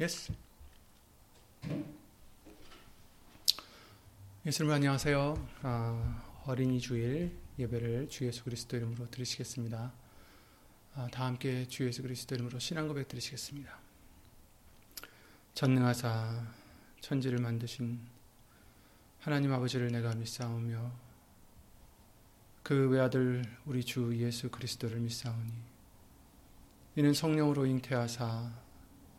Yes. 예수님 안녕하세요. 아, 어린이 주일 예배를 주 예수 그리스도 이름으로 드리시겠습니다. 아, 다 함께 주 예수 그리스도 이름으로 신앙 고백 드리시겠습니다. 전능하사 천지를 만드신 하나님 아버지를 내가 믿사오며 그 외아들 우리 주 예수 그리스도를 믿사오니 이는 성령으로 잉태하사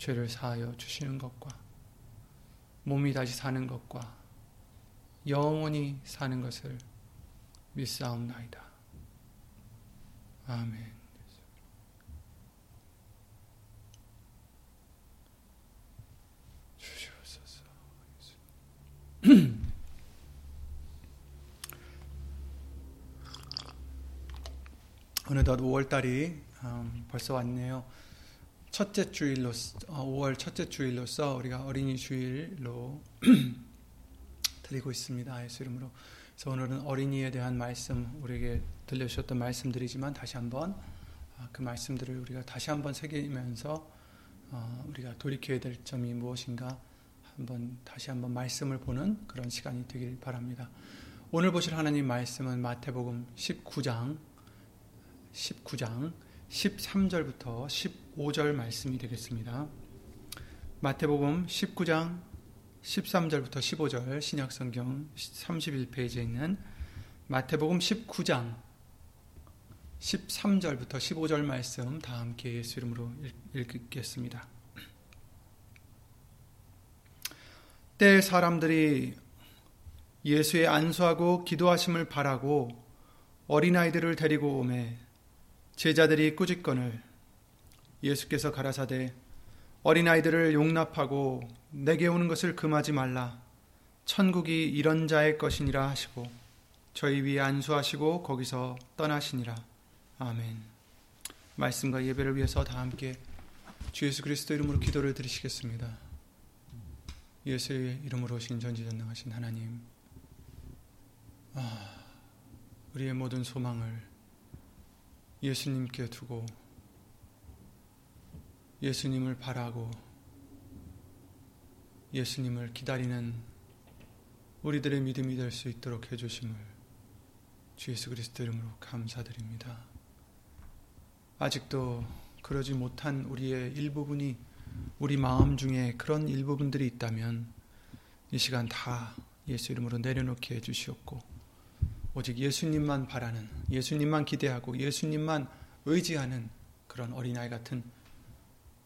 죄를 사하여 주시는 것과 몸이 다시 사는 것과 영원히 사는 것을 믿사옵나이다. 아멘. 어느덧 5월달이 음, 벌써 왔네요. 첫째 주일로 5월 어, 첫째 주일로서 우리가 어린이 주일로 드리고 있습니다. 예수 이름으로. 그래서 오늘은 어린이에 대한 말씀 우리에게 들려주셨던 말씀들이지만 다시 한번 아, 그 말씀들을 우리가 다시 한번 새기면서 어, 우리가 돌이켜야 될 점이 무엇인가 한번 다시 한번 말씀을 보는 그런 시간이 되길 바랍니다. 오늘 보실 하나님 말씀은 마태복음 19장 19장 13절부터 15절 말씀이 되겠습니다. 마태복음 19장 13절부터 15절 신약성경 31페이지에 있는 마태복음 19장 13절부터 15절 말씀 다 함께 예수 이름으로 읽겠습니다. 때 사람들이 예수의 안수하고 기도하심을 바라고 어린아이들을 데리고 오매 제자들이 꾸짖건을 예수께서 가라사대 어린아이들을 용납하고 내게 오는 것을 금하지 말라. 천국이 이런 자의 것이니라 하시고 저희 위에 안수하시고 거기서 떠나시니라. 아멘. 말씀과 예배를 위해서 다 함께 주 예수 그리스도 이름으로 기도를 드리시겠습니다. 예수의 이름으로 오신 전지전능하신 하나님 아, 우리의 모든 소망을 예수님께 두고 예수님을 바라고 예수님을 기다리는 우리들의 믿음이 될 수 있도록 해주심을 주 예수 그리스도 이름으로 감사드립니다. 아직도 그러지 못한 우리의 일부분이 우리 마음 중에 그런 일부분들이 있다면 이 시간 다 예수 이름으로 내려놓게 해주시옵고 오직 예수님만 바라는 예수님만 기대하고 예수님만 의지하는 그런 어린아이 같은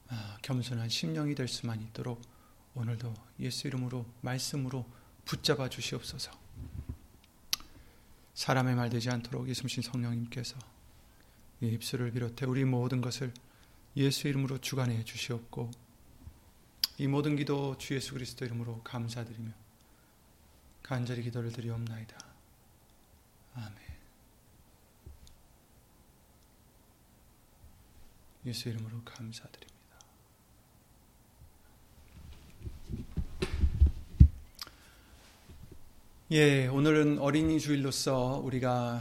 아, 겸손한 심령이 될 수만 있도록 오늘도 예수 이름으로 말씀으로 붙잡아 주시옵소서. 사람의 말 되지 않도록 예수신 성령님께서 이 입술을 비롯해 우리 모든 것을 예수 이름으로 주관해 주시옵고 이 모든 기도 주 예수 그리스도 이름으로 감사드리며 간절히 기도를 드리옵나이다. 아멘. 예수 이름으로 감사드립니다. 예, 오늘은 어린이 주일로서 우리가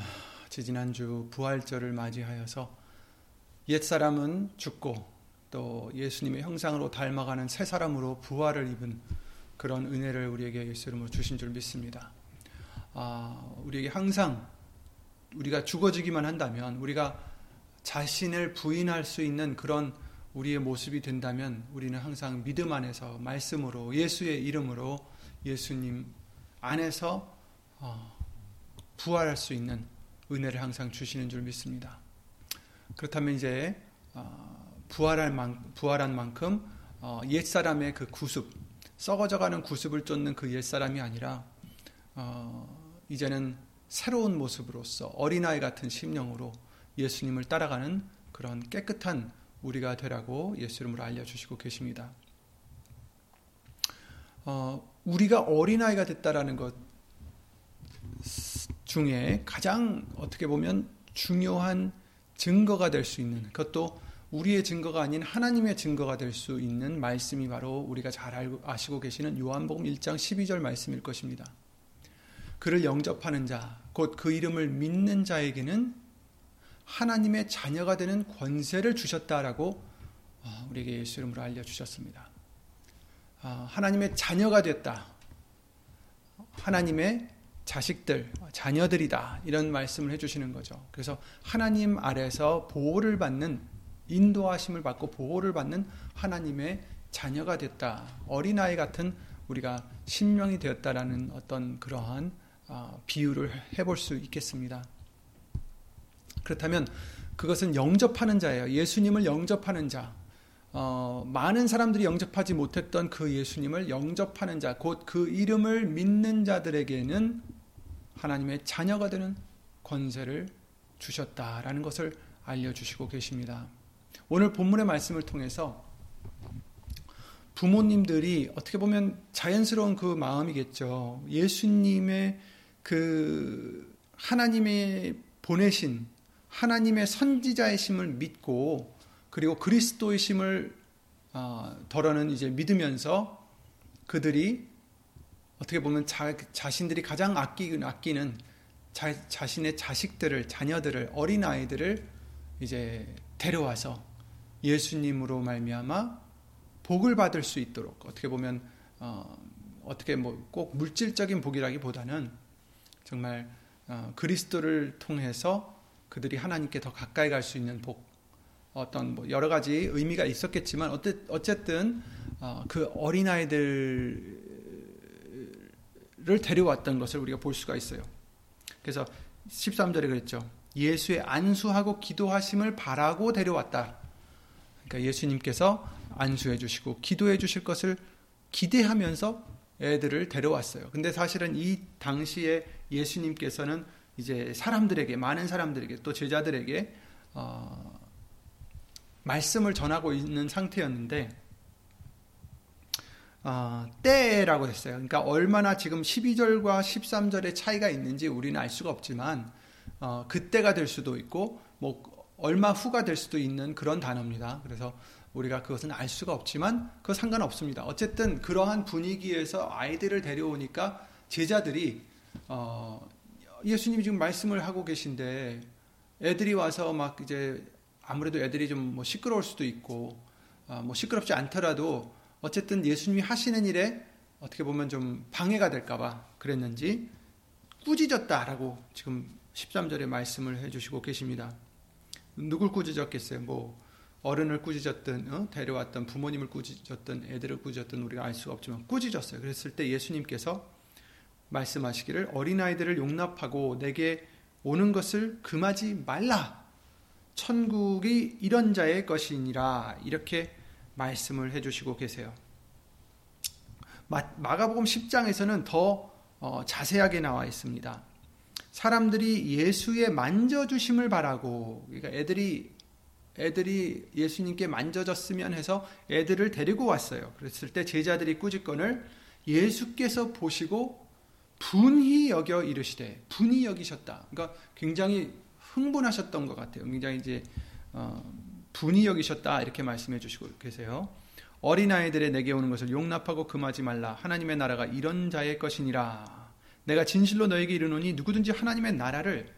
지지난주 부활절을 맞이하여서 옛사람은 죽고 또 예수님의 형상으로 닮아가는 새 사람으로 부활을 입은 그런 은혜를 우리에게 예수 이름으로 주신 줄 믿습니다. 아, 우리에게 항상 우리가 죽어지기만 한다면 우리가 자신을 부인할 수 있는 그런 우리의 모습이 된다면 우리는 항상 믿음 안에서 말씀으로 예수의 이름으로 예수님 안에서 어, 부활할 수 있는 은혜를 항상 주시는 줄 믿습니다. 그렇다면 이제 어, 부활할 만, 부활한 만큼 어, 옛 사람의 그 구습, 썩어져가는 구습을 쫓는 그 옛 사람이 아니라 이제는 새로운 모습으로서 어린아이 같은 심령으로 예수님을 따라가는 그런 깨끗한 우리가 되라고 예수 이름으로 알려주시고 계십니다. 어, 우리가 어린아이가 됐다라는 것 중에 가장 어떻게 보면 중요한 증거가 될 수 있는 그것도 우리의 증거가 아닌 하나님의 증거가 될 수 있는 말씀이 바로 우리가 잘 알고 아시고 계시는 요한복음 1장 12절 말씀일 것입니다. 그를 영접하는 자, 곧 그 이름을 믿는 자에게는 하나님의 자녀가 되는 권세를 주셨다라고 어, 우리에게 예수 이름으로 알려주셨습니다. 어, 하나님의 자녀가 됐다. 하나님의 자식들, 자녀들이다. 이런 말씀을 해주시는 거죠. 그래서 하나님 아래서 보호를 받는, 인도하심을 받고 보호를 받는 하나님의 자녀가 됐다. 어린아이 같은 우리가 신명이 되었다라는 어떤 그러한 어, 비유를 해볼 수 있겠습니다. 그렇다면 그것은 영접하는 자예요. 예수님을 영접하는 자. 어, 많은 사람들이 영접하지 못했던 그 예수님을 영접하는 자, 곧 그 이름을 믿는 자들에게는 하나님의 자녀가 되는 권세를 주셨다라는 것을 알려주시고 계십니다. 오늘 본문의 말씀을 통해서 부모님들이 어떻게 보면 자연스러운 그 마음이겠죠. 예수님의 그 하나님의 보내신 하나님의 선지자의 심을 믿고 그리고 그리스도의 심을 어, 덜어는 이제 믿으면서 그들이 어떻게 보면 자, 자신들이 가장 아끼는, 아끼는 자, 자신의 자식들을 자녀들을 어린 아이들을 이제 데려와서 예수님으로 말미암아 복을 받을 수 있도록 어떻게 보면 어, 어떻게 뭐 꼭 물질적인 복이라기보다는 정말 어, 그리스도를 통해서 그들이 하나님께 더 가까이 갈 수 있는 복, 어떤 뭐 여러 가지 의미가 있었겠지만 어쨌든 어, 그 어린 아이들을 데려왔던 것을 우리가 볼 수가 있어요. 그래서 13절에 그랬죠. 예수의 안수하고 기도하심을 바라고 데려왔다. 그러니까 예수님께서 안수해 주시고 기도해 주실 것을 기대하면서 애들을 데려왔어요. 근데 사실은 이 당시에 예수님께서는 이제 사람들에게 많은 사람들에게 또 제자들에게 어, 말씀을 전하고 있는 상태였는데 어, 때라고 했어요. 그러니까 얼마나 지금 12절과 13절의 차이가 있는지 우리는 알 수가 없지만 어, 그때가 될 수도 있고 뭐 얼마 후가 될 수도 있는 그런 단어입니다. 그래서 우리가 그것은 알 수가 없지만 그 상관없습니다. 어쨌든 그러한 분위기에서 아이들을 데려오니까 제자들이 어, 예수님이 지금 말씀을 하고 계신데 애들이 와서 막 이제 아무래도 애들이 좀 뭐 시끄러울 수도 있고 어, 뭐 시끄럽지 않더라도 어쨌든 예수님이 하시는 일에 어떻게 보면 좀 방해가 될까봐 그랬는지 꾸짖었다라고 지금 13절에 말씀을 해주시고 계십니다. 누굴 꾸짖었겠어요? 뭐 어른을 꾸짖었든 어? 데려왔던 부모님을 꾸짖었든 애들을 꾸짖었든 우리가 알 수가 없지만 꾸짖었어요. 그랬을 때 예수님께서 말씀하시기를 어린아이들을 용납하고 내게 오는 것을 금하지 말라. 천국이 이런 자의 것이니라. 이렇게 말씀을 해주시고 계세요. 마가복음 10장에서는 더 어, 자세하게 나와 있습니다. 사람들이 예수의 만져주심을 바라고, 그러니까 애들이 애들이 예수님께 만져졌으면 해서 애들을 데리고 왔어요. 그랬을 때 제자들이 꾸짖건을 예수께서 보시고 분히 여겨 이르시되 분히 여기셨다. 그러니까 굉장히 흥분하셨던 것 같아요. 굉장히 이제 어, 분히 여기셨다 이렇게 말씀해 주시고 계세요. 어린 아이들의 내게 오는 것을 용납하고 금하지 말라. 하나님의 나라가 이런 자의 것이니라. 내가 진실로 너에게 이르노니 누구든지 하나님의 나라를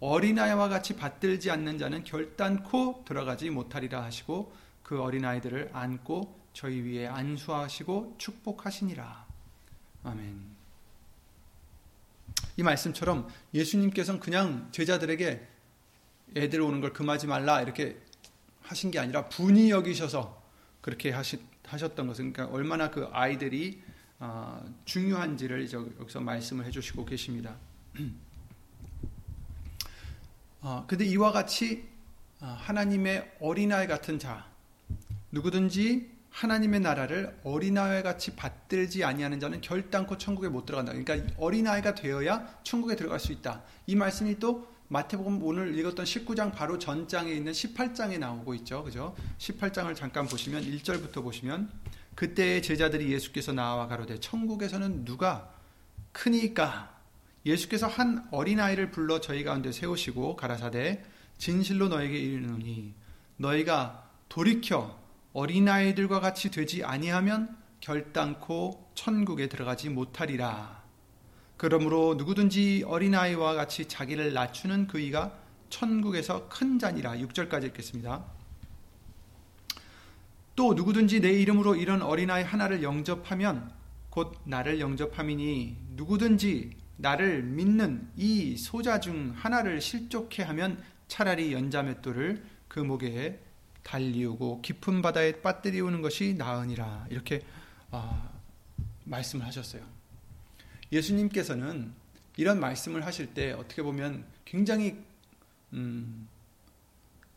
어린아이와 같이 받들지 않는 자는 결단코 들어가지 못하리라 하시고 그 어린아이들을 안고 저희 위에 안수하시고 축복하시니라. 아멘. 이 말씀처럼 예수님께서는 그냥 제자들에게 애들 오는 걸 금하지 말라 이렇게 하신 게 아니라 분이 여기셔서 그렇게 하시, 하셨던 것은 그러니까 얼마나 그 아이들이 어, 중요한지를 여기서 말씀을 해주시고 계십니다. 어, 근데 이와 같이 어, 하나님의 어린아이 같은 자 누구든지 하나님의 나라를 어린아이 같이 받들지 아니하는 자는 결단코 천국에 못 들어간다. 그러니까 어린아이가 되어야 천국에 들어갈 수 있다. 이 말씀이 또 마태복음 오늘 읽었던 19장 바로 전장에 있는 18장에 나오고 있죠. 그죠? 18장을 잠깐 보시면 1절부터 보시면 그때 제자들이 예수께서 나와 가로되 천국에서는 누가 크니까 예수께서 한 어린아이를 불러 저희 가운데 세우시고 가라사대 진실로 너에게 이르노니 너희가 돌이켜 어린아이들과 같이 되지 아니하면 결단코 천국에 들어가지 못하리라. 그러므로 누구든지 어린아이와 같이 자기를 낮추는 그이가 천국에서 큰 자니라. 6절까지 읽겠습니다. 또 누구든지 내 이름으로 이런 어린아이 하나를 영접하면 곧 나를 영접함이니 누구든지 나를 믿는 이 소자 중 하나를 실족해 하면 차라리 연자맷돌을 그 목에 달리우고 깊은 바다에 빠뜨리우는 것이 나으니라 이렇게 아, 말씀을 하셨어요. 예수님께서는 이런 말씀을 하실 때 어떻게 보면 굉장히 음,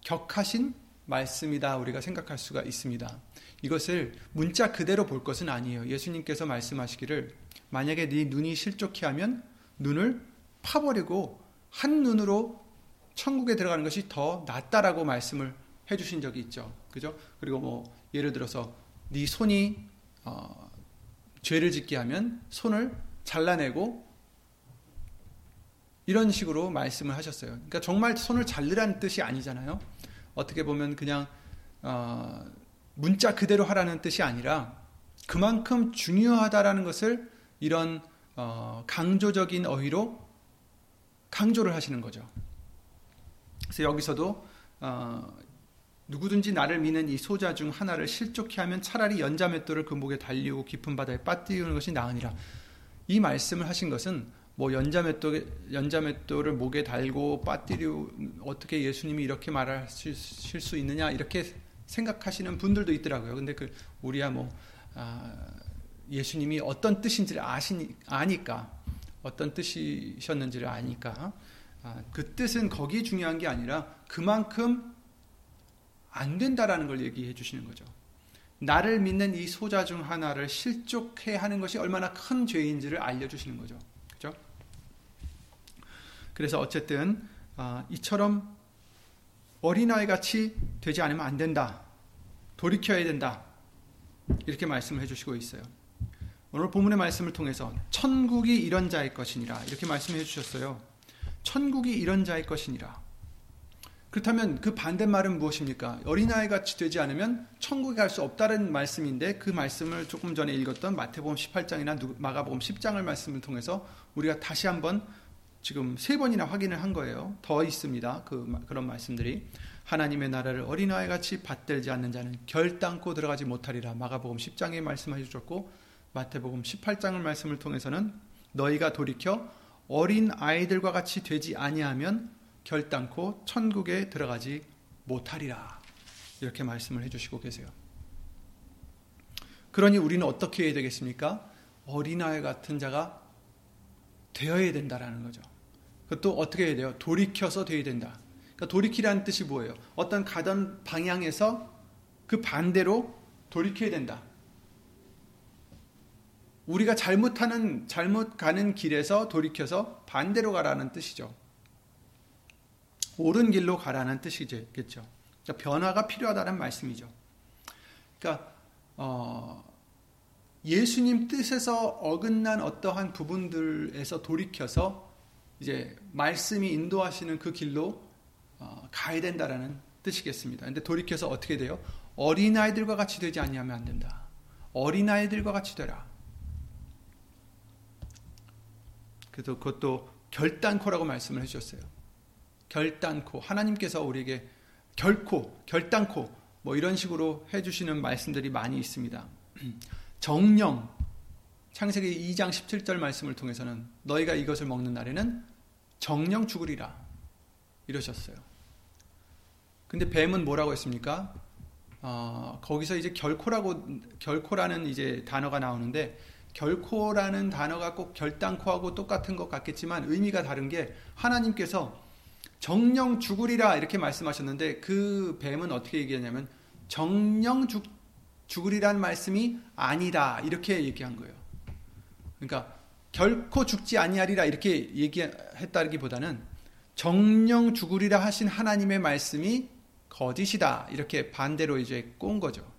격하신 말씀이다 우리가 생각할 수가 있습니다. 이것을 문자 그대로 볼 것은 아니에요. 예수님께서 말씀하시기를 만약에 네 눈이 실족해 하면 눈을 파버리고 한 눈으로 천국에 들어가는 것이 더 낫다라고 말씀을 해주신 적이 있죠. 그죠? 그리고 뭐 예를 들어서 네 손이 어, 죄를 짓게 하면 손을 잘라내고 이런 식으로 말씀을 하셨어요. 그러니까 정말 손을 잘르라는 뜻이 아니잖아요. 어떻게 보면 그냥 어, 문자 그대로 하라는 뜻이 아니라 그만큼 중요하다라는 것을 이런 어, 강조적인 어휘로 강조를 하시는 거죠. 그래서 여기서도 어, 누구든지 나를 미는 이 소자 중 하나를 실족해 하면 차라리 연자맷돌을 그 목에 달리고 깊은 바다에 빠뜨리는 것이 나으니라. 이 말씀을 하신 것은 뭐 연자맷돌 연자맷돌을 목에 달고 빠뜨리고 어떻게 예수님이 이렇게 말하실 수 있느냐 이렇게 생각하시는 분들도 있더라고요. 근데 그 우리야 뭐 아, 예수님이 어떤 뜻인지를 아시니 아니까 어떤 뜻이셨는지를 아니까 아, 그 뜻은 거기 중요한 게 아니라 그만큼 안 된다라는 걸 얘기해 주시는 거죠. 나를 믿는 이 소자 중 하나를 실족해 하는 것이 얼마나 큰 죄인지를 알려주시는 거죠. 그죠? 그래서 어쨌든 아, 이처럼 어린아이 같이 되지 않으면 안 된다. 돌이켜야 된다. 이렇게 말씀을 해주시고 있어요. 오늘 본문의 말씀을 통해서 천국이 이런 자의 것이니라 이렇게 말씀해 주셨어요. 천국이 이런 자의 것이니라. 그렇다면 그 반대말은 무엇입니까? 어린아이 같이 되지 않으면 천국에 갈 수 없다는 말씀인데 그 말씀을 조금 전에 읽었던 마태복음 18장이나 마가복음 10장을 말씀을 통해서 우리가 다시 한번 지금 세 번이나 확인을 한 거예요. 더 있습니다. 그 그런 말씀들이 하나님의 나라를 어린아이 같이 받들지 않는 자는 결단코 들어가지 못하리라. 마가복음 10장에 말씀해 주셨고 마태복음 18장을 말씀을 통해서는 너희가 돌이켜 어린 아이들과 같이 되지 아니하면 결단코 천국에 들어가지 못하리라. 이렇게 말씀을 해주시고 계세요. 그러니 우리는 어떻게 해야 되겠습니까? 어린아이 같은 자가 되어야 된다라는 거죠. 그것도 어떻게 해야 돼요? 돌이켜서 되어야 된다. 그러니까 돌이키라는 뜻이 뭐예요? 어떤 가던 방향에서 그 반대로 돌이켜야 된다. 우리가 잘못하는 잘못 가는 길에서 돌이켜서 반대로 가라는 뜻이죠. 옳은 길로 가라는 뜻이겠죠. 그러니까 변화가 필요하다는 말씀이죠. 그러니까 어, 예수님 뜻에서 어긋난 어떠한 부분들에서 돌이켜서 이제 말씀이 인도하시는 그 길로 어, 가야 된다라는 뜻이겠습니다. 근데 돌이켜서 어떻게 돼요? 어린아이들과 같이 되지 않냐면 안 된다. 어린아이들과 같이 되라. 그래서 그것도 결단코라고 말씀을 해주셨어요. 결단코 하나님께서 우리에게 결코 결단코 뭐 이런 식으로 해주시는 말씀들이 많이 있습니다. 정령 창세기 2장 17절 말씀을 통해서는 너희가 이것을 먹는 날에는 정령 죽으리라 이러셨어요. 근데 뱀은 뭐라고 했습니까? 어, 거기서 이제 결코라고 결코라는 이제 단어가 나오는데 결코라는 단어가 꼭 결단코하고 똑같은 것 같겠지만 의미가 다른 게 하나님께서 정령 죽으리라 이렇게 말씀하셨는데 그 뱀은 어떻게 얘기하냐면 정령 죽, 죽으리란 말씀이 아니다 이렇게 얘기한 거예요. 그러니까 결코 죽지 아니하리라 이렇게 얘기했다기보다는 정령 죽으리라 하신 하나님의 말씀이 거짓이다 이렇게 반대로 이제 꼰 거죠.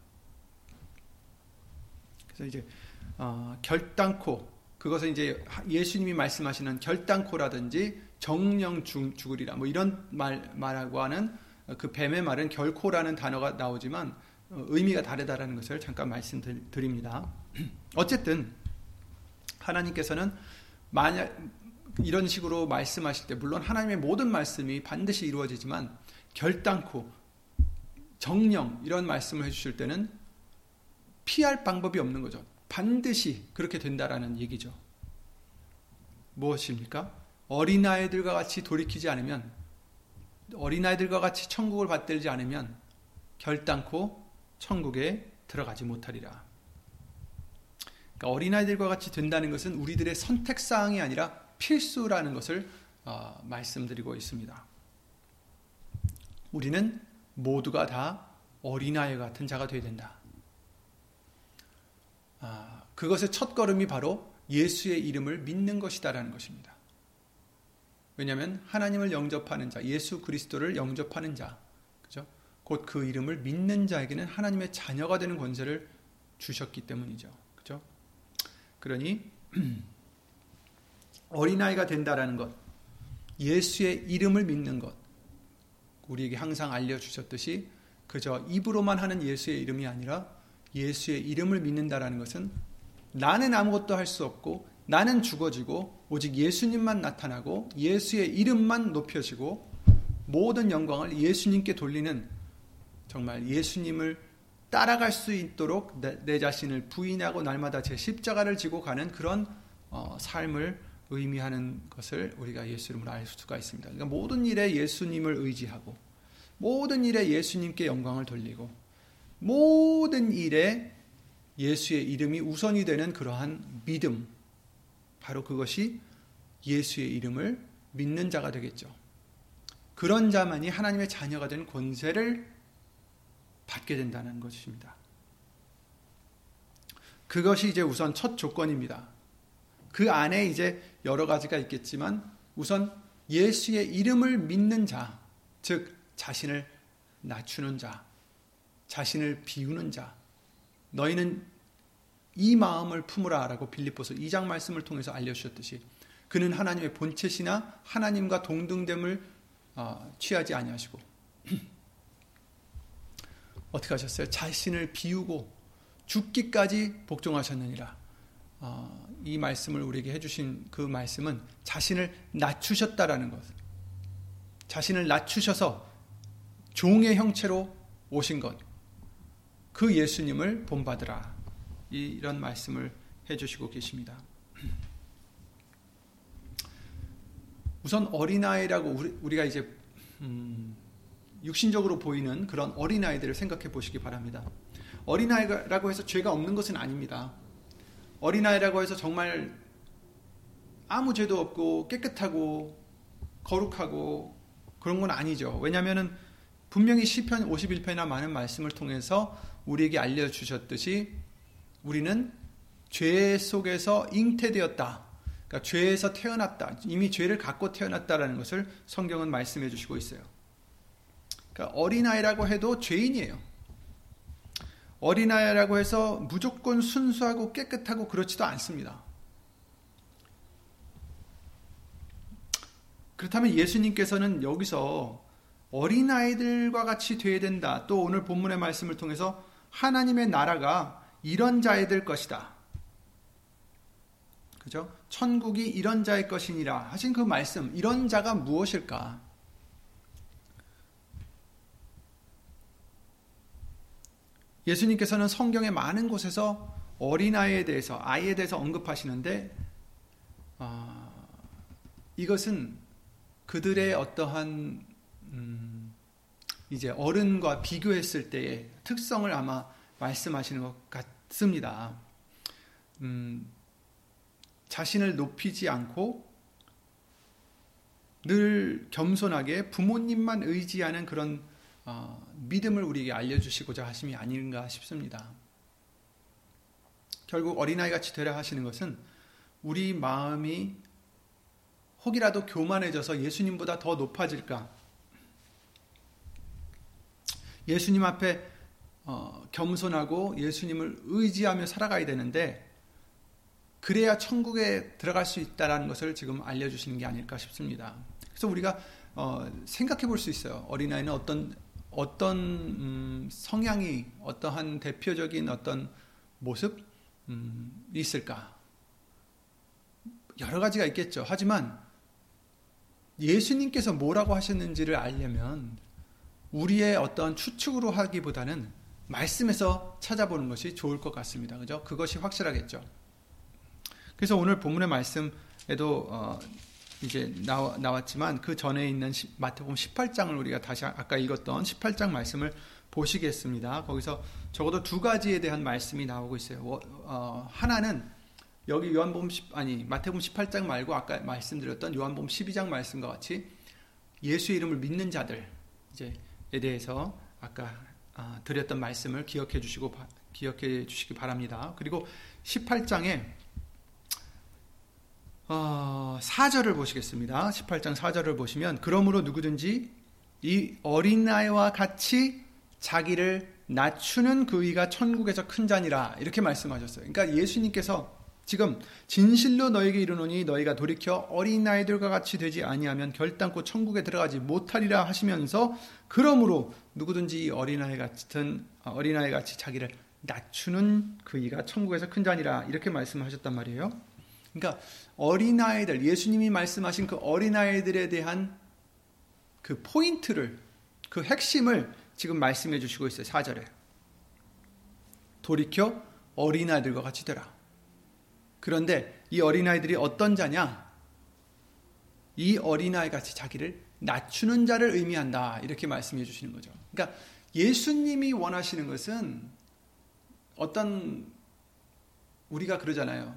그래서 이제 어, 결단코 그것은 이제 예수님이 말씀하시는 결단코라든지 정령 죽으리라 뭐 이런 말 말하고 하는 그 뱀의 말은 결코라는 단어가 나오지만 어, 의미가 다르다라는 것을 잠깐 말씀드립니다. 어쨌든 하나님께서는 만약 이런 식으로 말씀하실 때 물론 하나님의 모든 말씀이 반드시 이루어지지만 결단코 정령 이런 말씀을 해주실 때는 피할 방법이 없는 거죠. 반드시 그렇게 된다라는 얘기죠. 무엇입니까? 어린아이들과 같이 돌이키지 않으면 어린아이들과 같이 천국을 받들지 않으면 결단코 천국에 들어가지 못하리라. 그러니까 어린아이들과 같이 된다는 것은 우리들의 선택사항이 아니라 필수라는 것을 어, 말씀드리고 있습니다. 우리는 모두가 다 어린아이 같은 자가 되어야 된다. 아, 그것의 첫 걸음이 바로 예수의 이름을 믿는 것이다라는 것입니다. 왜냐하면 하나님을 영접하는 자, 예수 그리스도를 영접하는 자, 그죠? 곧 그 이름을 믿는 자에게는 하나님의 자녀가 되는 권세를 주셨기 때문이죠. 그죠? 그러니 어린아이가 된다라는 것, 예수의 이름을 믿는 것, 우리에게 항상 알려주셨듯이 그저 입으로만 하는 예수의 이름이 아니라 예수의 이름을 믿는다라는 것은 나는 아무것도 할 수 없고 나는 죽어지고 오직 예수님만 나타나고 예수의 이름만 높여지고 모든 영광을 예수님께 돌리는 정말 예수님을 따라갈 수 있도록 내, 내 자신을 부인하고 날마다 제 십자가를 지고 가는 그런 어, 삶을 의미하는 것을 우리가 예수 이름으로 알 수가 있습니다. 그러니까 모든 일에 예수님을 의지하고 모든 일에 예수님께 영광을 돌리고 모든 일에 예수의 이름이 우선이 되는 그러한 믿음 바로 그것이 예수의 이름을 믿는 자가 되겠죠. 그런 자만이 하나님의 자녀가 된 권세를 받게 된다는 것입니다. 그것이 이제 우선 첫 조건입니다. 그 안에 이제 여러 가지가 있겠지만 우선 예수의 이름을 믿는 자, 즉 자신을 낮추는 자, 자신을 비우는 자, 너희는 이 마음을 품으라라고 빌립보서 2장 말씀을 통해서 알려주셨듯이 그는 하나님의 본체시나 하나님과 동등됨을 어, 취하지 아니하시고 어떻게 하셨어요? 자신을 비우고 죽기까지 복종하셨느니라. 어, 이 말씀을 우리에게 해주신 그 말씀은 자신을 낮추셨다라는 것. 자신을 낮추셔서 종의 형체로 오신 것. 그 예수님을 본받으라. 이런 말씀을 해주시고 계십니다. 우선 어린아이라고 우리, 가 이제 음, 육신적으로 보이는 그런 어린아이들을 생각해 보시기 바랍니다. 어린아이라고 해서 죄가 없는 것은 아닙니다. 어린아이라고 해서 정말 아무 죄도 없고 깨끗하고 거룩하고 그런 건 아니죠. 왜냐하면 분명히 시편 51편이나 많은 말씀을 통해서 우리에게 알려주셨듯이 우리는 죄 속에서 잉태되었다. 그러니까 죄에서 태어났다. 이미 죄를 갖고 태어났다라는 것을 성경은 말씀해 주시고 있어요. 그러니까 어린아이라고 해도 죄인이에요. 어린아이라고 해서 무조건 순수하고 깨끗하고 그렇지도 않습니다. 그렇다면 예수님께서는 여기서 어린아이들과 같이 되어야 된다. 또 오늘 본문의 말씀을 통해서 하나님의 나라가 이런 자의 될 것이다. 그죠? 천국이 이런 자의 것이니라 하신 그 말씀, 이런 자가 무엇일까? 예수님께서는 성경의 많은 곳에서 어린아이에 대해서, 아이에 대해서 언급하시는데, 어, 이것은 그들의 어떠한, 음, 이제 어른과 비교했을 때의 특성을 아마 말씀하시는 것 같습니다. 음, 자신을 높이지 않고 늘 겸손하게 부모님만 의지하는 그런 어, 믿음을 우리에게 알려주시고자 하심이 아닌가 싶습니다. 결국 어린아이 같이 되라 하시는 것은 우리 마음이 혹이라도 교만해져서 예수님보다 더 높아질까? 예수님 앞에 어, 겸손하고 예수님을 의지하며 살아가야 되는데 그래야 천국에 들어갈 수 있다라는 것을 지금 알려주시는 게 아닐까 싶습니다. 그래서 우리가 어, 생각해 볼 수 있어요. 어린아이는 어떤 어떤 음, 성향이 어떠한 대표적인 어떤 모습 음, 있을까? 여러 가지가 있겠죠. 하지만 예수님께서 뭐라고 하셨는지를 알려면 우리의 어떤 추측으로 하기보다는 말씀에서 찾아보는 것이 좋을 것 같습니다. 그죠? 그것이 확실하겠죠. 그래서 오늘 본문의 말씀에도 어 이제 나와, 나왔지만 그 전에 있는 마태복음 18장을 우리가 다시 아까 읽었던 18장 말씀을 보시겠습니다. 거기서 적어도 두 가지에 대한 말씀이 나오고 있어요. 어, 하나는 여기 요한복음 10, 아니 마태복음 18장 말고 아까 말씀드렸던 요한복음 12장 말씀과 같이 예수 이름을 믿는 자들 이제에 대해서 아까 아, 드렸던 말씀을 기억해 주시고 기억해 주시기 바랍니다. 그리고 18장에 어, 4절을 보시겠습니다. 18장 4절을 보시면 그러므로 누구든지 이 어린아이와 같이 자기를 낮추는 그 의가 천국에서 큰 자니라 이렇게 말씀하셨어요. 그러니까 예수님께서 지금 진실로 너에게 이르노니 너희가 돌이켜 어린 아이들과 같이 되지 아니하면 결단코 천국에 들어가지 못하리라 하시면서 그러므로 누구든지 어린아이 같은 어린아이 같이 자기를 낮추는 그 이가 천국에서 큰 자니라 이렇게 말씀하셨단 말이에요. 그러니까 어린아이들 예수님이 말씀하신 그 어린아이들에 대한 그 포인트를 그 핵심을 지금 말씀해 주시고 있어요. 4절에. 돌이켜 어린아이들과 같이 되라. 그런데 이 어린아이들이 어떤 자냐? 이 어린아이 같이 자기를 낮추는 자를 의미한다. 이렇게 말씀해 주시는 거죠. 그러니까 예수님이 원하시는 것은 어떤 우리가 그러잖아요.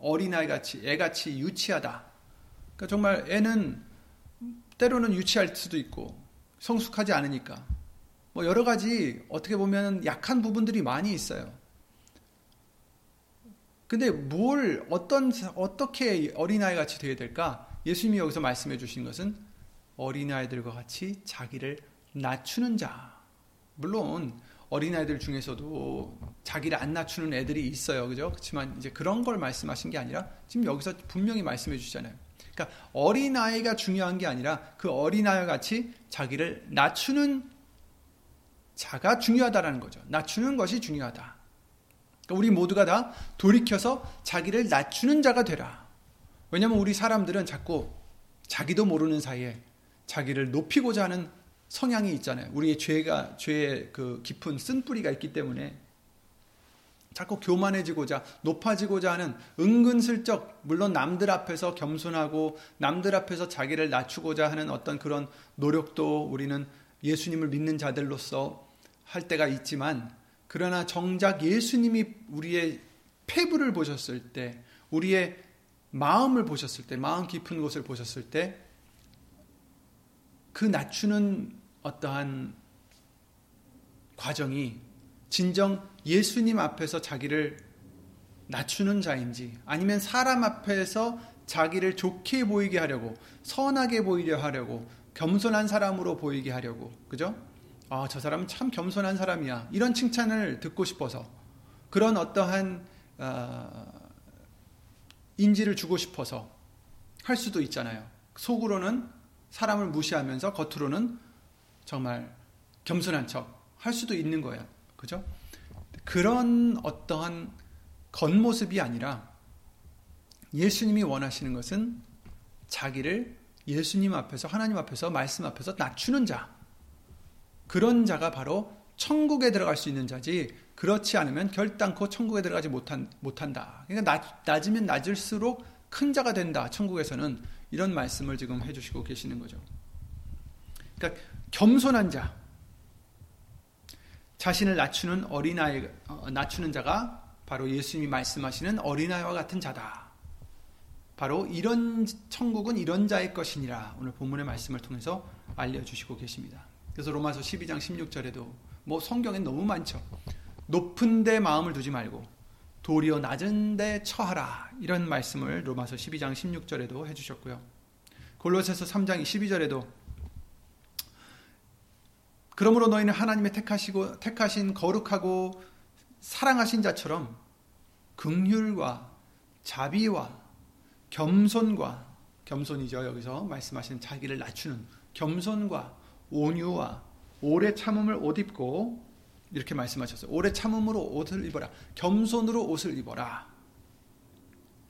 어린아이 같이, 애같이 유치하다. 그러니까 정말 애는 때로는 유치할 수도 있고 성숙하지 않으니까 뭐 여러 가지 어떻게 보면 약한 부분들이 많이 있어요. 근데 뭘 어떤 어떻게 어린아이 같이 되어야 될까? 예수님이 여기서 말씀해 주신 것은 어린아이들과 같이 자기를 낮추는 자. 물론 어린아이들 중에서도 자기를 안 낮추는 애들이 있어요. 그죠? 그렇지만 이제 그런 걸 말씀하신 게 아니라 지금 여기서 분명히 말씀해 주시잖아요. 그러니까 어린아이가 중요한 게 아니라 그 어린아이와 같이 자기를 낮추는 자가 중요하다라는 거죠. 낮추는 것이 중요하다. 그러니까 우리 모두가 다 돌이켜서 자기를 낮추는 자가 되라. 왜냐하면 우리 사람들은 자꾸 자기도 모르는 사이에 자기를 높이고자 하는 성향이 있잖아요. 우리의 죄가 죄의 그 깊은 쓴 뿌리가 있기 때문에 자꾸 교만해지고자 높아지고자 하는 은근슬쩍 물론 남들 앞에서 겸손하고 남들 앞에서 자기를 낮추고자 하는 어떤 그런 노력도 우리는 예수님을 믿는 자들로서 할 때가 있지만 그러나 정작 예수님이 우리의 폐부를 보셨을 때, 우리의 마음을 보셨을 때, 마음 깊은 곳을 보셨을 때, 그 낮추는 어떠한 과정이 진정 예수님 앞에서 자기를 낮추는 자인지, 아니면 사람 앞에서 자기를 좋게 보이게 하려고, 선하게 보이려 하려고, 겸손한 사람으로 보이게 하려고, 그죠? 아, 저 사람은 참 겸손한 사람이야. 이런 칭찬을 듣고 싶어서 그런 어떠한 어, 인지를 주고 싶어서 할 수도 있잖아요. 속으로는 사람을 무시하면서 겉으로는 정말 겸손한 척 할 수도 있는 거야. 그죠? 그런 어떠한 겉모습이 아니라 예수님이 원하시는 것은 자기를 예수님 앞에서 하나님 앞에서 말씀 앞에서 낮추는 자. 그런 자가 바로 천국에 들어갈 수 있는 자지 그렇지 않으면 결단코 천국에 들어가지 못한, 못한다. 그러니까 낮, 낮으면 낮을수록 큰 자가 된다. 천국에서는 이런 말씀을 지금 해주시고 계시는 거죠. 그러니까 겸손한 자, 자신을 낮추는 어린아이, 어, 낮추는 자가 바로 예수님이 말씀하시는 어린아이와 같은 자다. 바로 이런 천국은 이런 자의 것이니라. 오늘 본문의 말씀을 통해서 알려주시고 계십니다. 그래서 로마서 12장 16절에도 뭐 성경엔 너무 많죠. 높은 데 마음을 두지 말고 도리어 낮은 데 처하라. 이런 말씀을 로마서 12장 16절에도 해 주셨고요. 골로새서 3장 12절에도 그러므로 너희는 하나님의 택하시고 택하신 거룩하고 사랑하신 자처럼 긍휼과 자비와 겸손과 겸손이죠. 여기서 말씀하신 자기를 낮추는 겸손과 온유와 오래 참음을 옷 입고 이렇게 말씀하셨어요. 오래 참음으로 옷을 입어라. 겸손으로 옷을 입어라.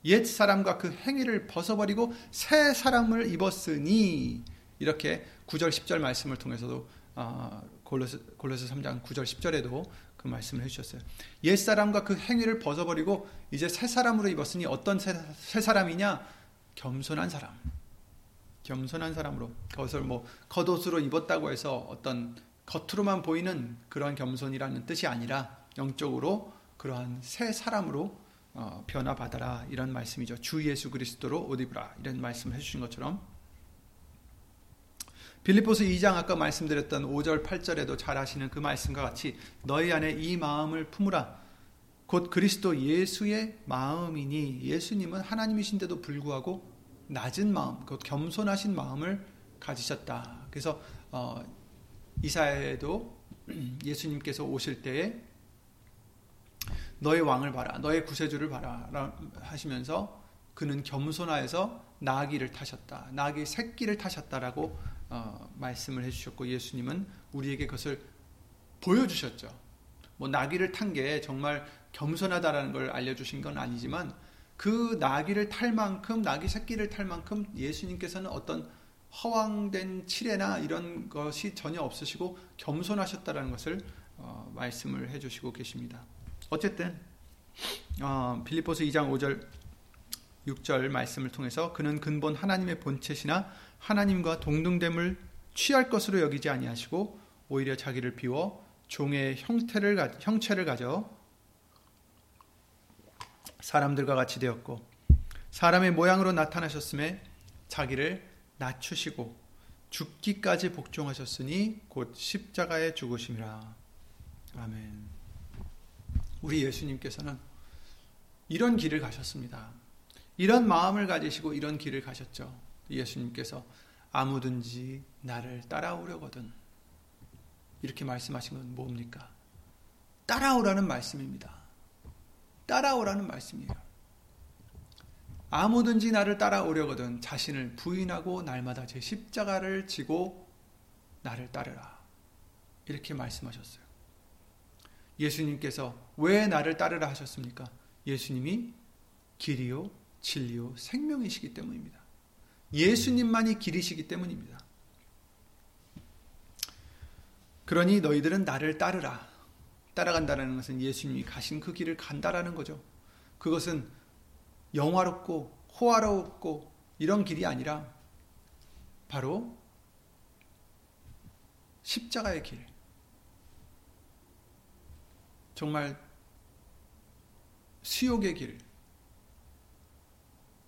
옛 사람과 그 행위를 벗어버리고 새 사람을 입었으니 이렇게 9절 10절 말씀을 통해서도 어, 골로스 골로스 3장 9절 10절에도 그 말씀을 해주셨어요. 옛 사람과 그 행위를 벗어버리고 이제 새 사람으로 입었으니 어떤 새, 새 사람이냐? 겸손한 사람. 겸손한 사람으로 그것을 뭐 겉옷으로 입었다고 해서 어떤 겉으로만 보이는 그러한 겸손이라는 뜻이 아니라 영적으로 그러한 새 사람으로 어, 변화받아라 이런 말씀이죠. 주 예수 그리스도로 옷 입으라 이런 말씀을 해주신 것처럼 빌립보스 2장 아까 말씀드렸던 5절 8절에도 잘 아시는 그 말씀과 같이 너희 안에 이 마음을 품으라 곧 그리스도 예수의 마음이니 예수님은 하나님이신데도 불구하고 낮은 마음, 곧 겸손하신 마음을 가지셨다. 그래서 어, 이사야에도 예수님께서 오실 때에 너의 왕을 봐라, 너의 구세주를 봐라 하시면서 그는 겸손하여서 나귀를 타셨다, 나귀 새끼를 타셨다라고 어, 말씀을 해주셨고 예수님은 우리에게 그것을 보여주셨죠. 뭐 나귀를 탄 게 정말 겸손하다라는 걸 알려주신 건 아니지만 그 나귀를 탈 만큼 나귀 새끼를 탈 만큼 예수님께서는 어떤 허황된 칠해나 이런 것이 전혀 없으시고 겸손하셨다라는 것을 어, 말씀을 해주시고 계십니다. 어쨌든 어, 빌립보스 2장 5절 6절 말씀을 통해서 그는 근본 하나님의 본체시나 하나님과 동등됨을 취할 것으로 여기지 아니하시고 오히려 자기를 비워 종의 형태를 형체를 가져 사람들과 같이 되었고 사람의 모양으로 나타나셨음에 자기를 낮추시고 죽기까지 복종하셨으니 곧 십자가에 죽으심이라. 아멘. 우리 예수님께서는 이런 길을 가셨습니다. 이런 마음을 가지시고 이런 길을 가셨죠. 예수님께서 아무든지 나를 따라오려거든. 이렇게 말씀하신 건 뭡니까? 따라오라는 말씀입니다. 따라오라는 말씀이에요. 아무든지 나를 따라오려거든 자신을 부인하고 날마다 제 십자가를 지고 나를 따르라. 이렇게 말씀하셨어요. 예수님께서 왜 나를 따르라 하셨습니까? 예수님이 길이요, 진리요, 생명이시기 때문입니다. 예수님만이 길이시기 때문입니다. 그러니 너희들은 나를 따르라. 따라간다는 것은 예수님이 가신 그 길을 간다라는 거죠. 그것은 영화롭고 호화롭고 이런 길이 아니라 바로 십자가의 길. 정말 수욕의 길,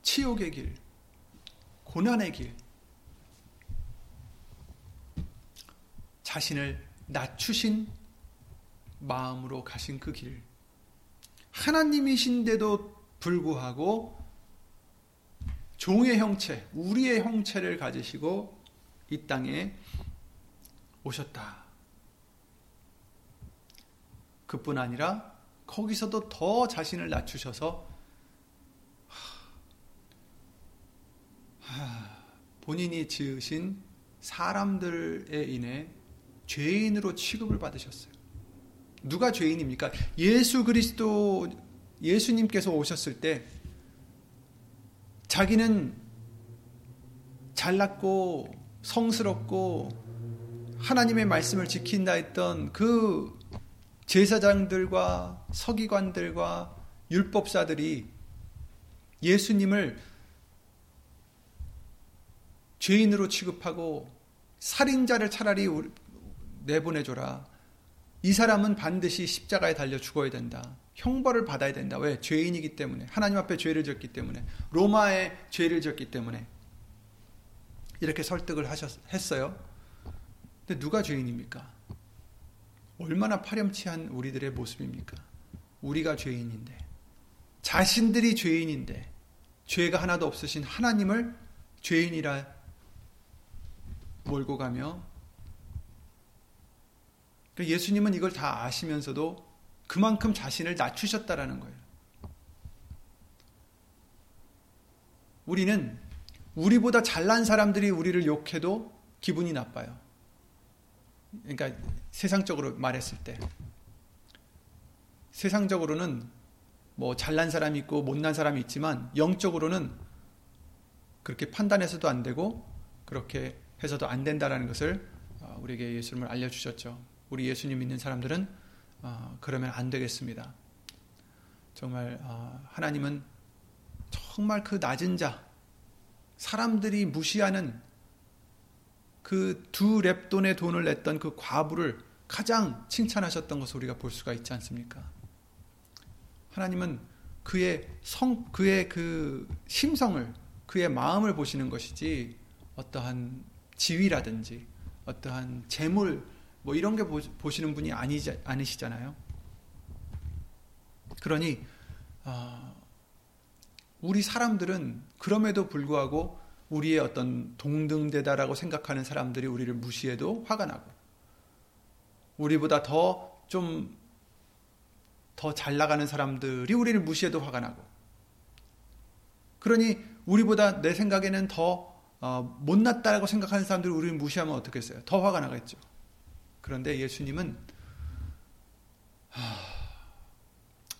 치욕의 길, 고난의 길, 자신을 낮추신 마음으로 가신 그 길. 하나님이신데도 불구하고 종의 형체, 우리의 형체를 가지시고 이 땅에 오셨다. 그뿐 아니라 거기서도 더 자신을 낮추셔서 본인이 지으신 사람들에 인해 죄인으로 취급을 받으셨어요. 누가 죄인입니까? 예수 그리스도 예수님께서 오셨을 때 자기는 잘났고 성스럽고 하나님의 말씀을 지킨다 했던 그 제사장들과 서기관들과 율법사들이 예수님을 죄인으로 취급하고 살인자를 차라리 내보내줘라. 이 사람은 반드시 십자가에 달려 죽어야 된다. 형벌을 받아야 된다. 왜? 죄인이기 때문에. 하나님 앞에 죄를 졌기 때문에. 로마에 죄를 졌기 때문에. 이렇게 설득을 하셨, 했어요. 근데 누가 죄인입니까? 얼마나 파렴치한 우리들의 모습입니까? 우리가 죄인인데. 자신들이 죄인인데. 죄가 하나도 없으신 하나님을 죄인이라 몰고 가며 예수님은 이걸 다 아시면서도 그만큼 자신을 낮추셨다라는 거예요. 우리는 우리보다 잘난 사람들이 우리를 욕해도 기분이 나빠요. 그러니까 세상적으로 말했을 때. 세상적으로는 뭐 잘난 사람이 있고 못난 사람이 있지만 영적으로는 그렇게 판단해서도 안 되고 그렇게 해서도 안 된다라는 것을 어, 우리에게 예수님을 알려주셨죠. 우리 예수님 믿는 사람들은 어, 그러면 안 되겠습니다. 정말 어, 하나님은 정말 그 낮은 자, 사람들이 무시하는 그 두 랩돈의 돈을 냈던 그 과부를 가장 칭찬하셨던 것을 우리가 볼 수가 있지 않습니까? 하나님은 그의 성, 그의 그 심성을, 그의 마음을 보시는 것이지 어떠한 지위라든지 어떠한 재물 뭐 이런 게 보시는 분이 아니지, 아니시잖아요. 그러니 어, 우리 사람들은 그럼에도 불구하고 우리의 어떤 동등되다라고 생각하는 사람들이 우리를 무시해도 화가 나고 우리보다 더 좀 더 잘 나가는 사람들이 우리를 무시해도 화가 나고 그러니 우리보다 내 생각에는 더 어, 못났다라고 생각하는 사람들이 우리를 무시하면 어떻겠어요? 더 화가 나겠죠. 그런데 예수님은 하,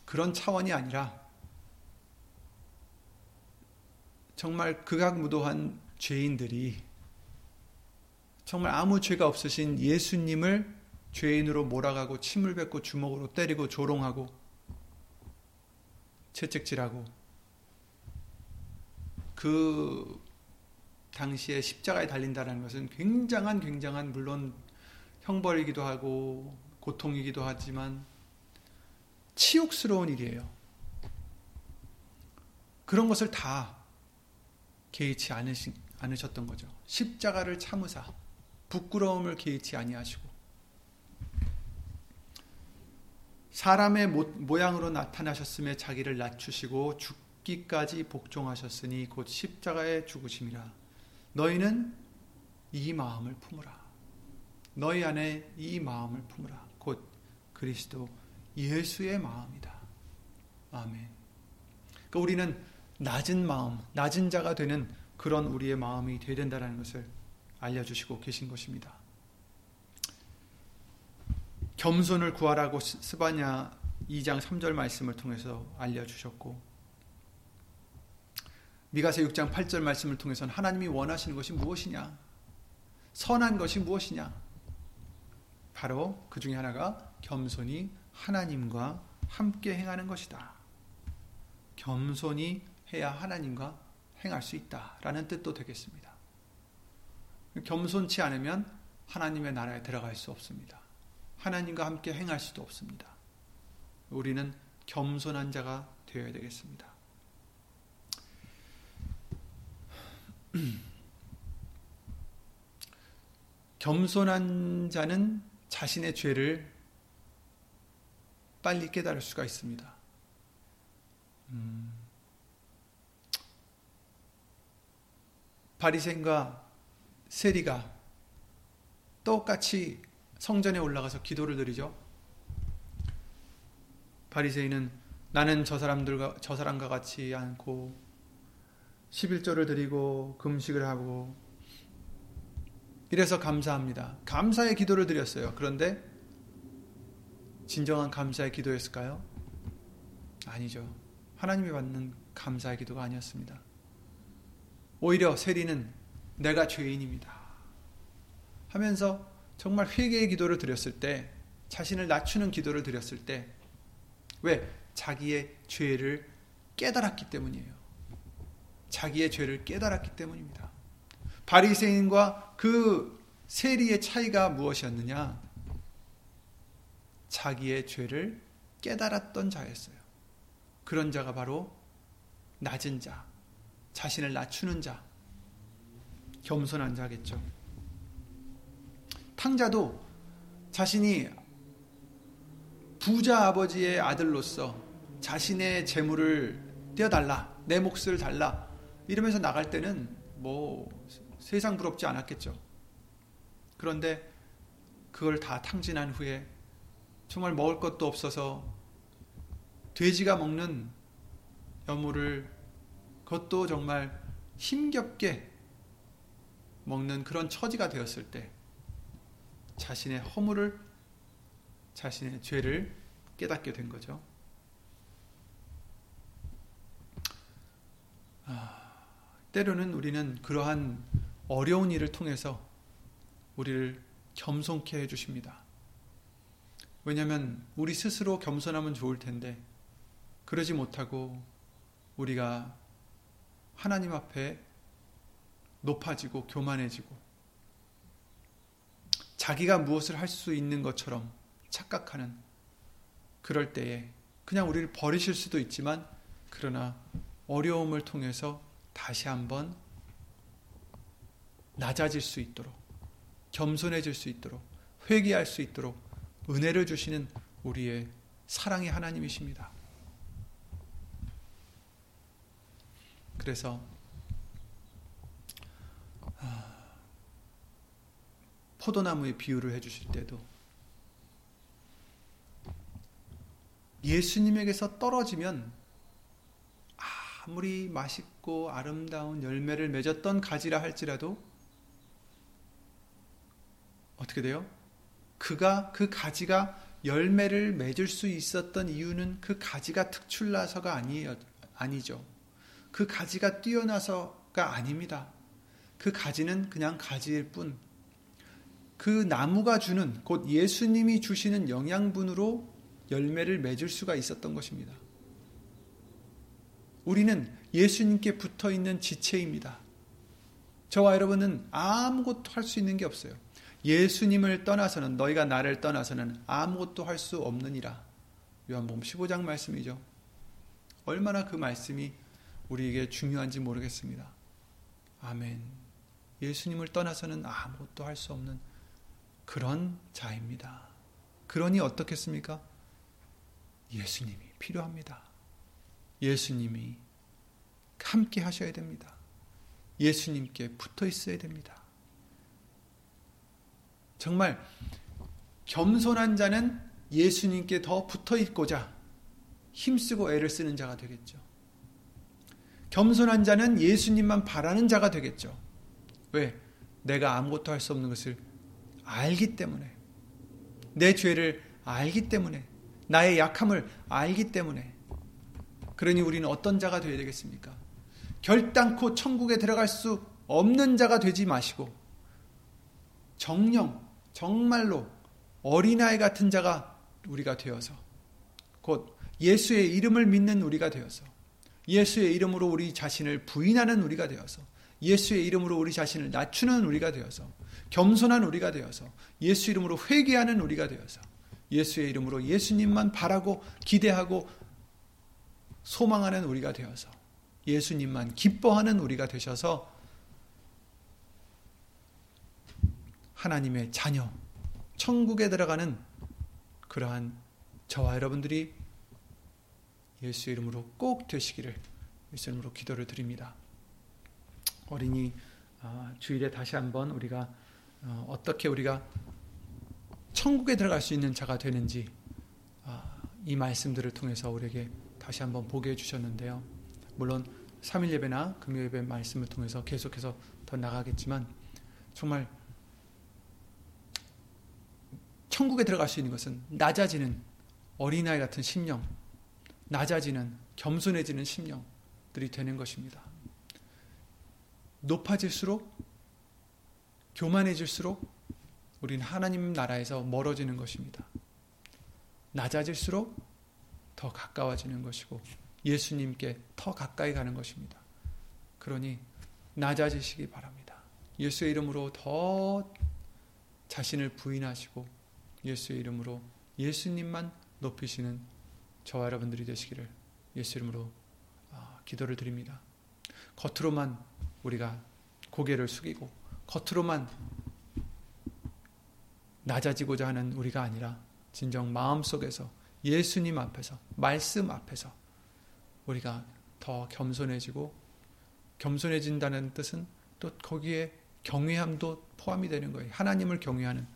그런 차원이 아니라 정말 극악무도한 죄인들이 정말 아무 죄가 없으신 예수님을 죄인으로 몰아가고 침을 뱉고 주먹으로 때리고 조롱하고 채찍질하고 그 당시에 십자가에 달린다는 것은 굉장한 굉장한 물론 형벌이기도 하고 고통이기도 하지만 치욕스러운 일이에요. 그런 것을 다 개의치 않으시, 않으셨던 거죠. 십자가를 참으사 부끄러움을 개의치 아니하시고 사람의 모 양으로 나타나셨음에 자기를 낮추시고 죽기까지 복종하셨으니 곧 십자가에 죽으심이라. 너희는 이 마음을 품으라. 너희 안에 이 마음을 품으라. 곧 그리스도 예수의 마음이다. 아멘. 그러니까 우리는 낮은 마음, 낮은 자가 되는 그런 우리의 마음이 되어야 된다는 것을 알려주시고 계신 것입니다. 겸손을 구하라고 스바냐 2장 3절 말씀을 통해서 알려주셨고 미가서 6장 8절 말씀을 통해서는 하나님이 원하시는 것이 무엇이냐? 선한 것이 무엇이냐? 바로 그 중에 하나가 겸손히 하나님과 함께 행하는 것이다. 겸손히 해야 하나님과 행할 수 있다라는 뜻도 되겠습니다. 겸손치 않으면 하나님의 나라에 들어갈 수 없습니다. 하나님과 함께 행할 수도 없습니다. 우리는 겸손한 자가 되어야 되겠습니다. 겸손한 자는 자신의 죄를 빨리 깨달을 수가 있습니다. 음, 바리새인과 세리가 똑같이 성전에 올라가서 기도를 드리죠. 바리새인은 나는 저 사람들과 저 사람과 같이 않고 11조를 드리고 금식을 하고 이래서 감사합니다. 감사의 기도를 드렸어요. 그런데 진정한 감사의 기도였을까요? 아니죠. 하나님이 받는 감사의 기도가 아니었습니다. 오히려 세리는 내가 죄인입니다. 하면서 정말 회개의 기도를 드렸을 때, 자신을 낮추는 기도를 드렸을 때, 왜? 자기의 죄를 깨달았기 때문이에요. 자기의 죄를 깨달았기 때문입니다. 바리새인과 그 세리의 차이가 무엇이었느냐? 자기의 죄를 깨달았던 자였어요. 그런 자가 바로 낮은 자, 자신을 낮추는 자, 겸손한 자겠죠. 탕자도 자신이 부자 아버지의 아들로서 자신의 재물을 떼어달라, 내 몫을 달라, 이러면서 나갈 때는 뭐 세상 부럽지 않았겠죠. 그런데 그걸 다 탕진한 후에 정말 먹을 것도 없어서 돼지가 먹는 여물을 그것도 정말 힘겹게 먹는 그런 처지가 되었을 때 자신의 허물을 자신의 죄를 깨닫게 된 거죠. 아, 때로는 우리는 그러한 어려운 일을 통해서 우리를 겸손케 해주십니다. 왜냐하면 우리 스스로 겸손하면 좋을 텐데 그러지 못하고 우리가 하나님 앞에 높아지고 교만해지고 자기가 무엇을 할 수 있는 것처럼 착각하는 그럴 때에 그냥 우리를 버리실 수도 있지만 그러나 어려움을 통해서 다시 한번 낮아질 수 있도록 겸손해질 수 있도록 회개할 수 있도록 은혜를 주시는 우리의 사랑의 하나님이십니다. 그래서 아, 포도나무의 비유를 해주실 때도 예수님에게서 떨어지면 아무리 맛있고 아름다운 열매를 맺었던 가지라 할지라도 어떻게 돼요? 그가 그 가지가 열매를 맺을 수 있었던 이유는 그 가지가 특출나서가 아니에요. 아니죠. 그 가지가 뛰어나서가 아닙니다. 그 가지는 그냥 가지일 뿐. 그 나무가 주는 곧 예수님이 주시는 영양분으로 열매를 맺을 수가 있었던 것입니다. 우리는 예수님께 붙어 있는 지체입니다. 저와 여러분은 아무것도 할 수 있는 게 없어요. 예수님을 떠나서는 너희가 나를 떠나서는 아무것도 할 수 없느니라. 요한복음 15장 말씀이죠. 얼마나 그 말씀이 우리에게 중요한지 모르겠습니다. 아멘. 예수님을 떠나서는 아무것도 할 수 없는 그런 자입니다. 그러니 어떻겠습니까? 예수님이 필요합니다. 예수님이 함께 하셔야 됩니다. 예수님께 붙어 있어야 됩니다. 정말 겸손한 자는 예수님께 더 붙어 있고자 힘쓰고 애를 쓰는 자가 되겠죠. 겸손한 자는 예수님만 바라는 자가 되겠죠. 왜? 내가 아무것도 할 수 없는 것을 알기 때문에. 내 죄를 알기 때문에. 나의 약함을 알기 때문에. 그러니 우리는 어떤 자가 되어야 되겠습니까? 결단코 천국에 들어갈 수 없는 자가 되지 마시고, 정령, 정말로 어린아이 같은 자가 우리가 되어서, 곧 예수의 이름을 믿는 우리가 되어서, 예수의 이름으로 우리 자신을 부인하는 우리가 되어서 예수의 이름으로 우리 자신을 낮추는 우리가 되어서 겸손한 우리가 되어서 예수 이름으로 회개하는 우리가 되어서 예수의 이름으로 예수님만 바라고 기대하고 소망하는 우리가 되어서 예수님만 기뻐하는 우리가 되셔서 하나님의 자녀, 천국에 들어가는 그러한 저와 여러분들이 예수 이름으로 꼭 되시기를 예수 이름으로 기도를 드립니다. 어린이 아, 주일에 다시 한번 우리가 어, 어떻게 우리가 천국에 들어갈 수 있는 자가 되는지 아, 이 말씀들을 통해서 우리에게 다시 한번 보게 해주셨는데요. 물론 3일 예배나 금요 예배 말씀을 통해서 계속해서 더 나가겠지만 정말 천국에 들어갈 수 있는 것은 낮아지는 어린아이 같은 심령, 낮아지는 겸손해지는 심령들이 되는 것입니다. 높아질수록 교만해질수록 우리는 하나님 나라에서 멀어지는 것입니다. 낮아질수록 더 가까워지는 것이고 예수님께 더 가까이 가는 것입니다. 그러니 낮아지시기 바랍니다. 예수의 이름으로 더 자신을 부인하시고 예수의 이름으로 예수님만 높이시는 저와 여러분들이 되시기를 예수 이름으로 아, 기도를 드립니다. 겉으로만 우리가 고개를 숙이고 겉으로만 낮아지고자 하는 우리가 아니라 진정 마음속에서 예수님 앞에서 말씀 앞에서 우리가 더 겸손해지고 겸손해진다는 뜻은 또 거기에 경외함도 포함이 되는 거예요. 하나님을 경외하는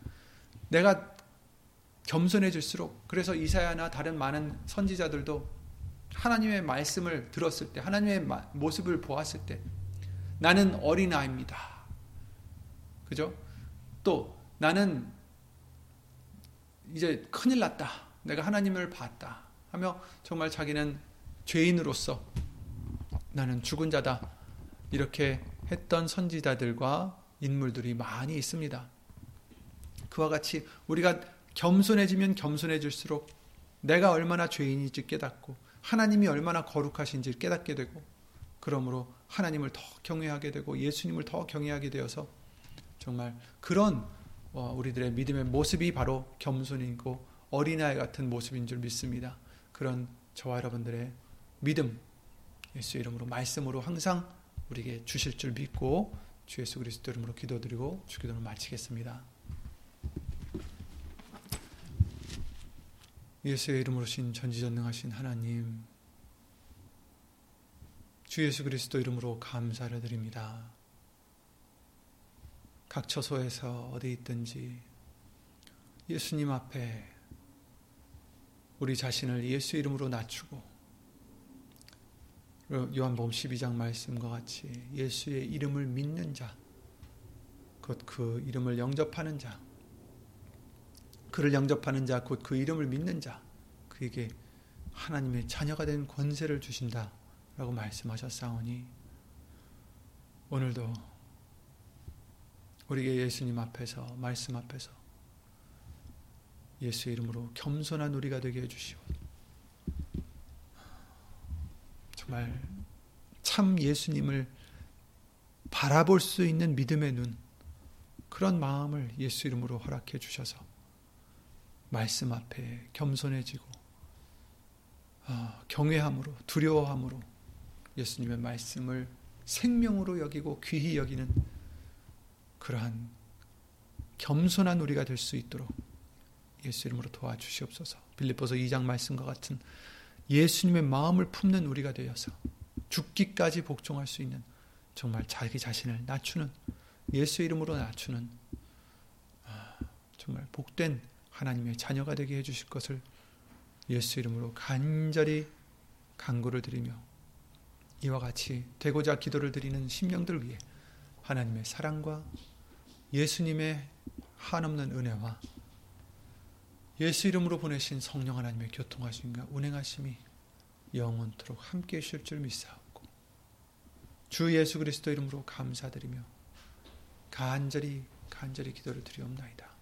내가 겸손해질수록 그래서 이사야나 다른 많은 선지자들도 하나님의 말씀을 들었을 때 하나님의 모습을 보았을 때 나는 어린아이입니다. 그죠? 또 나는 이제 큰일 났다. 내가 하나님을 봤다. 하며 정말 자기는 죄인으로서 나는 죽은 자다. 이렇게 했던 선지자들과 인물들이 많이 있습니다. 그와 같이 우리가 겸손해지면 겸손해질수록 내가 얼마나 죄인인지 깨닫고 하나님이 얼마나 거룩하신지 깨닫게 되고 그러므로 하나님을 더 경외하게 되고 예수님을 더 경외하게 되어서 정말 그런 어, 우리들의 믿음의 모습이 바로 겸손이고 어린아이 같은 모습인 줄 믿습니다. 그런 저와 여러분들의 믿음 예수 이름으로 말씀으로 항상 우리에게 주실 줄 믿고 주 예수 그리스도 이름으로 기도드리고 주 기도를 마치겠습니다. 예수의 이름으로 신 전지전능하신 하나님 주 예수 그리스도 이름으로 감사를 드립니다. 각 처소에서 어디 있든지 예수님 앞에 우리 자신을 예수 이름으로 낮추고 요한복음 12장 말씀과 같이 예수의 이름을 믿는 자, 곧 그 이름을 영접하는 자, 그를 영접하는 자, 곧 그 이름을 믿는 자, 그에게 하나님의 자녀가 된 권세를 주신다. 라고 말씀하셨사오니, 오늘도 우리에게 예수님 앞에서, 말씀 앞에서 예수 이름으로 겸손한 우리가 되게 해주시오. 정말 참 예수님을 바라볼 수 있는 믿음의 눈, 그런 마음을 예수 이름으로 허락해 주셔서 말씀 앞에 겸손해지고 어, 경외함으로 두려워함으로 예수님의 말씀을 생명으로 여기고 귀히 여기는 그러한 겸손한 우리가 될 수 있도록 예수 이름으로 도와주시옵소서. 빌립보서 2장 말씀과 같은 예수님의 마음을 품는 우리가 되어서 죽기까지 복종할 수 있는 정말 자기 자신을 낮추는 예수 이름으로 낮추는 아, 정말 복된 하나님의 자녀가 되게 해주실 것을 예수 이름으로 간절히 간구를 드리며 이와 같이 되고자 기도를 드리는 심령들 위해 하나님의 사랑과 예수님의 한없는 은혜와 예수 이름으로 보내신 성령 하나님의 교통하심과 운행하심이 영원토록 함께 하실 줄 믿사옵고 주 예수 그리스도 이름으로 감사드리며 간절히 간절히 기도를 드리옵나이다.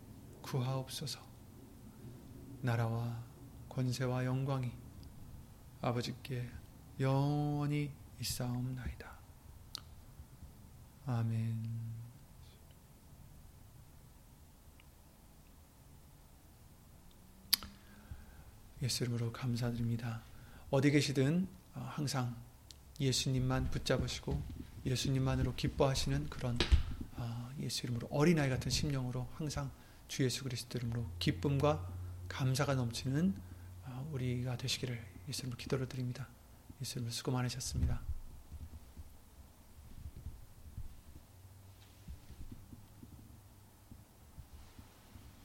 구하옵소서 나라와 권세와 영광이 아버지께 영원히 있사옵나이다. 아멘. 예수 이름으로 감사드립니다. 어디 계시든 어, 항상 예수님만 붙잡으시고 예수님만으로 기뻐하시는 그런 어, 예수 이름으로 어린아이 같은 심령으로 항상 주 예수 그리스도 이름으로 기쁨과 감사가 넘치는 어, 우리가 되시기를 예수 이름으로 기도를 드립니다. 예수 이름으로 수고 많으셨습니다.